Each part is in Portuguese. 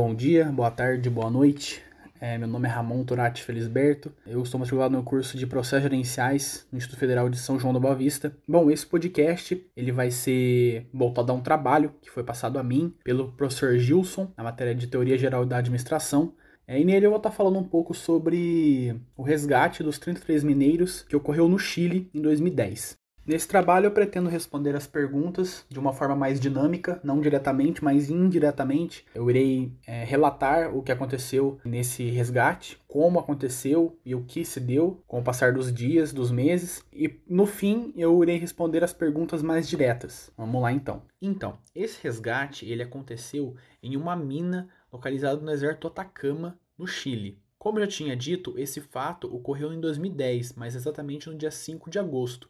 Bom dia, boa tarde, boa noite. É, meu nome é Ramon Turati Felisberto. Eu estou matriculado no curso de Processos Gerenciais no Instituto Federal de São João da Boa Vista. Bom, esse podcast ele vai ser voltado a um trabalho que foi passado a mim pelo professor Gilson na matéria de Teoria Geral da Administração. É, e nele eu vou estar falando um pouco sobre o resgate dos 33 mineiros que ocorreu no Chile em 2010. Nesse trabalho eu pretendo responder as perguntas de uma forma mais dinâmica, não diretamente, mas indiretamente. Eu irei é, relatar o que aconteceu nesse resgate, como aconteceu e o que se deu com o passar dos dias, dos meses. E no fim eu irei responder as perguntas mais diretas. Vamos lá então. Então, esse resgate ele aconteceu em uma mina localizada no deserto Atacama, no Chile. Como eu já tinha dito, esse fato ocorreu em 2010, mas exatamente no dia 5 de agosto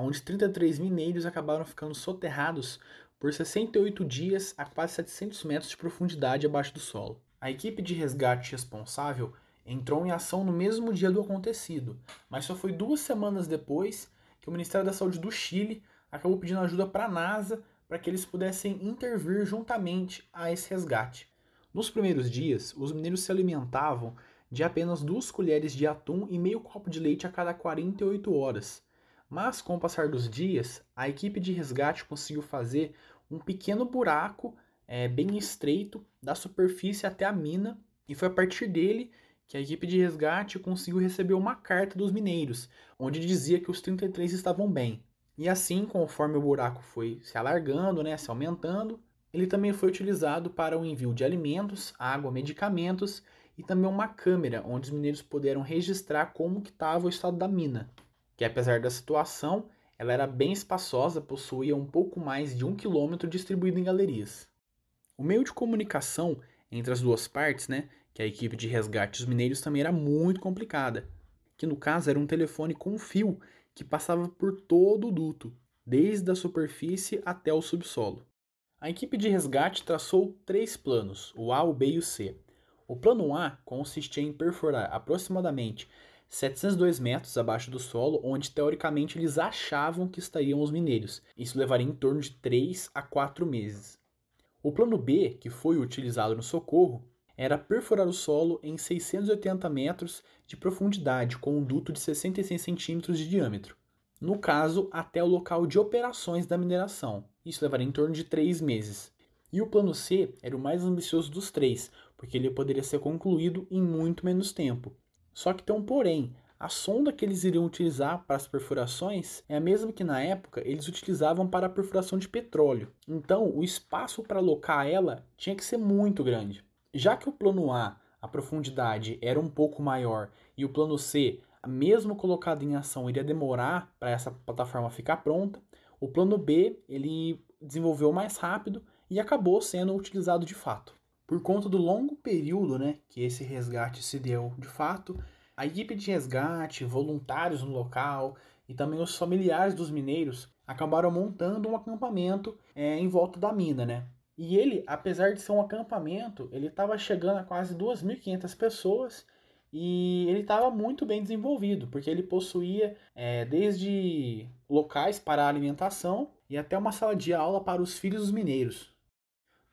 onde 33 mineiros acabaram ficando soterrados por 68 dias a quase 700 metros de profundidade abaixo do solo. A equipe de resgate responsável entrou em ação no mesmo dia do acontecido, mas só foi duas semanas depois que o Ministério da Saúde do Chile acabou pedindo ajuda para a NASA para que eles pudessem intervir juntamente a esse resgate. Nos primeiros dias, os mineiros se alimentavam de apenas duas colheres de atum e meio copo de leite a cada 48 horas, mas com o passar dos dias, a equipe de resgate conseguiu fazer um pequeno buraco é, bem estreito da superfície até a mina, e foi a partir dele que a equipe de resgate conseguiu receber uma carta dos mineiros, onde dizia que os 33 estavam bem. E assim, conforme o buraco foi se alargando, né, se aumentando, ele também foi utilizado para o envio de alimentos, água, medicamentos e também uma câmera onde os mineiros puderam registrar como estava o estado da mina que apesar da situação, ela era bem espaçosa, possuía um pouco mais de um quilômetro distribuído em galerias. O meio de comunicação entre as duas partes, né, que a equipe de resgate dos mineiros também era muito complicada, que no caso era um telefone com fio que passava por todo o duto, desde a superfície até o subsolo. A equipe de resgate traçou três planos, o A, o B e o C. O plano A consistia em perfurar aproximadamente 702 metros abaixo do solo, onde teoricamente eles achavam que estariam os mineiros. Isso levaria em torno de 3 a 4 meses. O plano B, que foi utilizado no socorro, era perfurar o solo em 680 metros de profundidade, com um duto de 66 centímetros de diâmetro. No caso, até o local de operações da mineração. Isso levaria em torno de 3 meses. E o plano C era o mais ambicioso dos três, porque ele poderia ser concluído em muito menos tempo. Só que tem um porém. A sonda que eles iriam utilizar para as perfurações é a mesma que na época eles utilizavam para a perfuração de petróleo. Então, o espaço para alocar ela tinha que ser muito grande. Já que o plano A, a profundidade era um pouco maior, e o plano C, mesmo colocado em ação, iria demorar para essa plataforma ficar pronta, o plano B ele desenvolveu mais rápido e acabou sendo utilizado de fato. Por conta do longo período né, que esse resgate se deu de fato, a equipe de resgate, voluntários no local e também os familiares dos mineiros acabaram montando um acampamento é, em volta da mina, né? E ele, apesar de ser um acampamento, ele estava chegando a quase 2.500 pessoas e ele estava muito bem desenvolvido, porque ele possuía é, desde locais para alimentação e até uma sala de aula para os filhos dos mineiros.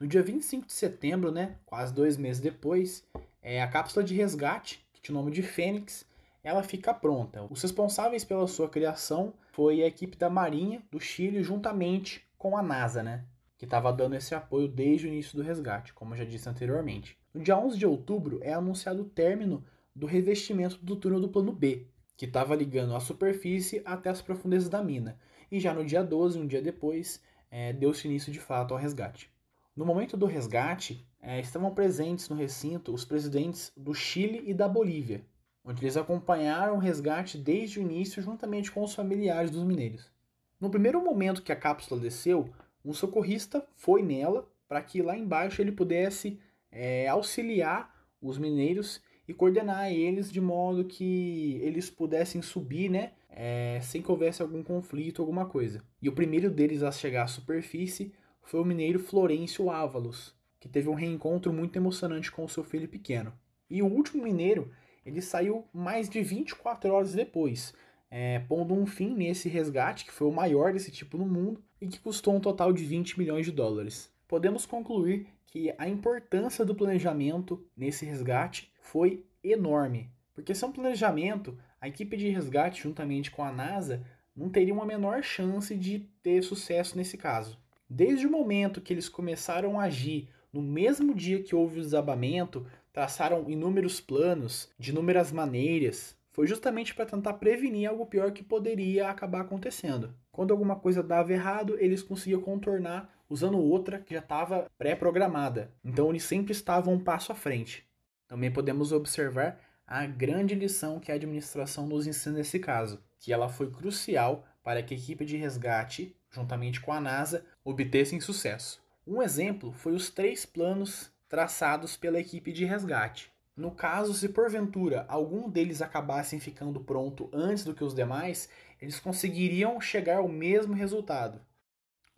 No dia 25 de setembro, né, quase dois meses depois, é, a cápsula de resgate, que tinha o nome de Fênix, ela fica pronta. Os responsáveis pela sua criação foi a equipe da Marinha do Chile juntamente com a NASA, né, que estava dando esse apoio desde o início do resgate, como eu já disse anteriormente. No dia 11 de outubro é anunciado o término do revestimento do túnel do plano B, que estava ligando a superfície até as profundezas da mina. E já no dia 12, um dia depois, é, deu-se início de fato ao resgate. No momento do resgate, é, estavam presentes no recinto os presidentes do Chile e da Bolívia, onde eles acompanharam o resgate desde o início juntamente com os familiares dos mineiros. No primeiro momento que a cápsula desceu, um socorrista foi nela para que lá embaixo ele pudesse é, auxiliar os mineiros e coordenar eles de modo que eles pudessem subir, né, é, sem que houvesse algum conflito, alguma coisa. E o primeiro deles a chegar à superfície foi o mineiro Florencio Ávalos, que teve um reencontro muito emocionante com o seu filho pequeno. E o último mineiro, ele saiu mais de 24 horas depois, é, pondo um fim nesse resgate, que foi o maior desse tipo no mundo, e que custou um total de 20 milhões de dólares. podemos concluir que a importância do planejamento nesse resgate foi enorme. Porque sem um planejamento, a equipe de resgate, juntamente com a NASA, não teria uma menor chance de ter sucesso nesse caso. Desde o momento que eles começaram a agir no mesmo dia que houve o desabamento, traçaram inúmeros planos, de inúmeras maneiras, foi justamente para tentar prevenir algo pior que poderia acabar acontecendo. Quando alguma coisa dava errado, eles conseguiam contornar usando outra que já estava pré-programada. Então eles sempre estavam um passo à frente. Também podemos observar a grande lição que a administração nos ensina nesse caso, que ela foi crucial para que a equipe de resgate, juntamente com a NASA, obtessem sucesso. Um exemplo foi os três planos traçados pela equipe de resgate. No caso, se porventura algum deles acabassem ficando pronto antes do que os demais, eles conseguiriam chegar ao mesmo resultado.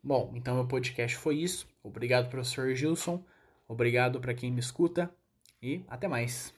Bom, então meu podcast foi isso. Obrigado, professor Gilson. Obrigado para quem me escuta e até mais.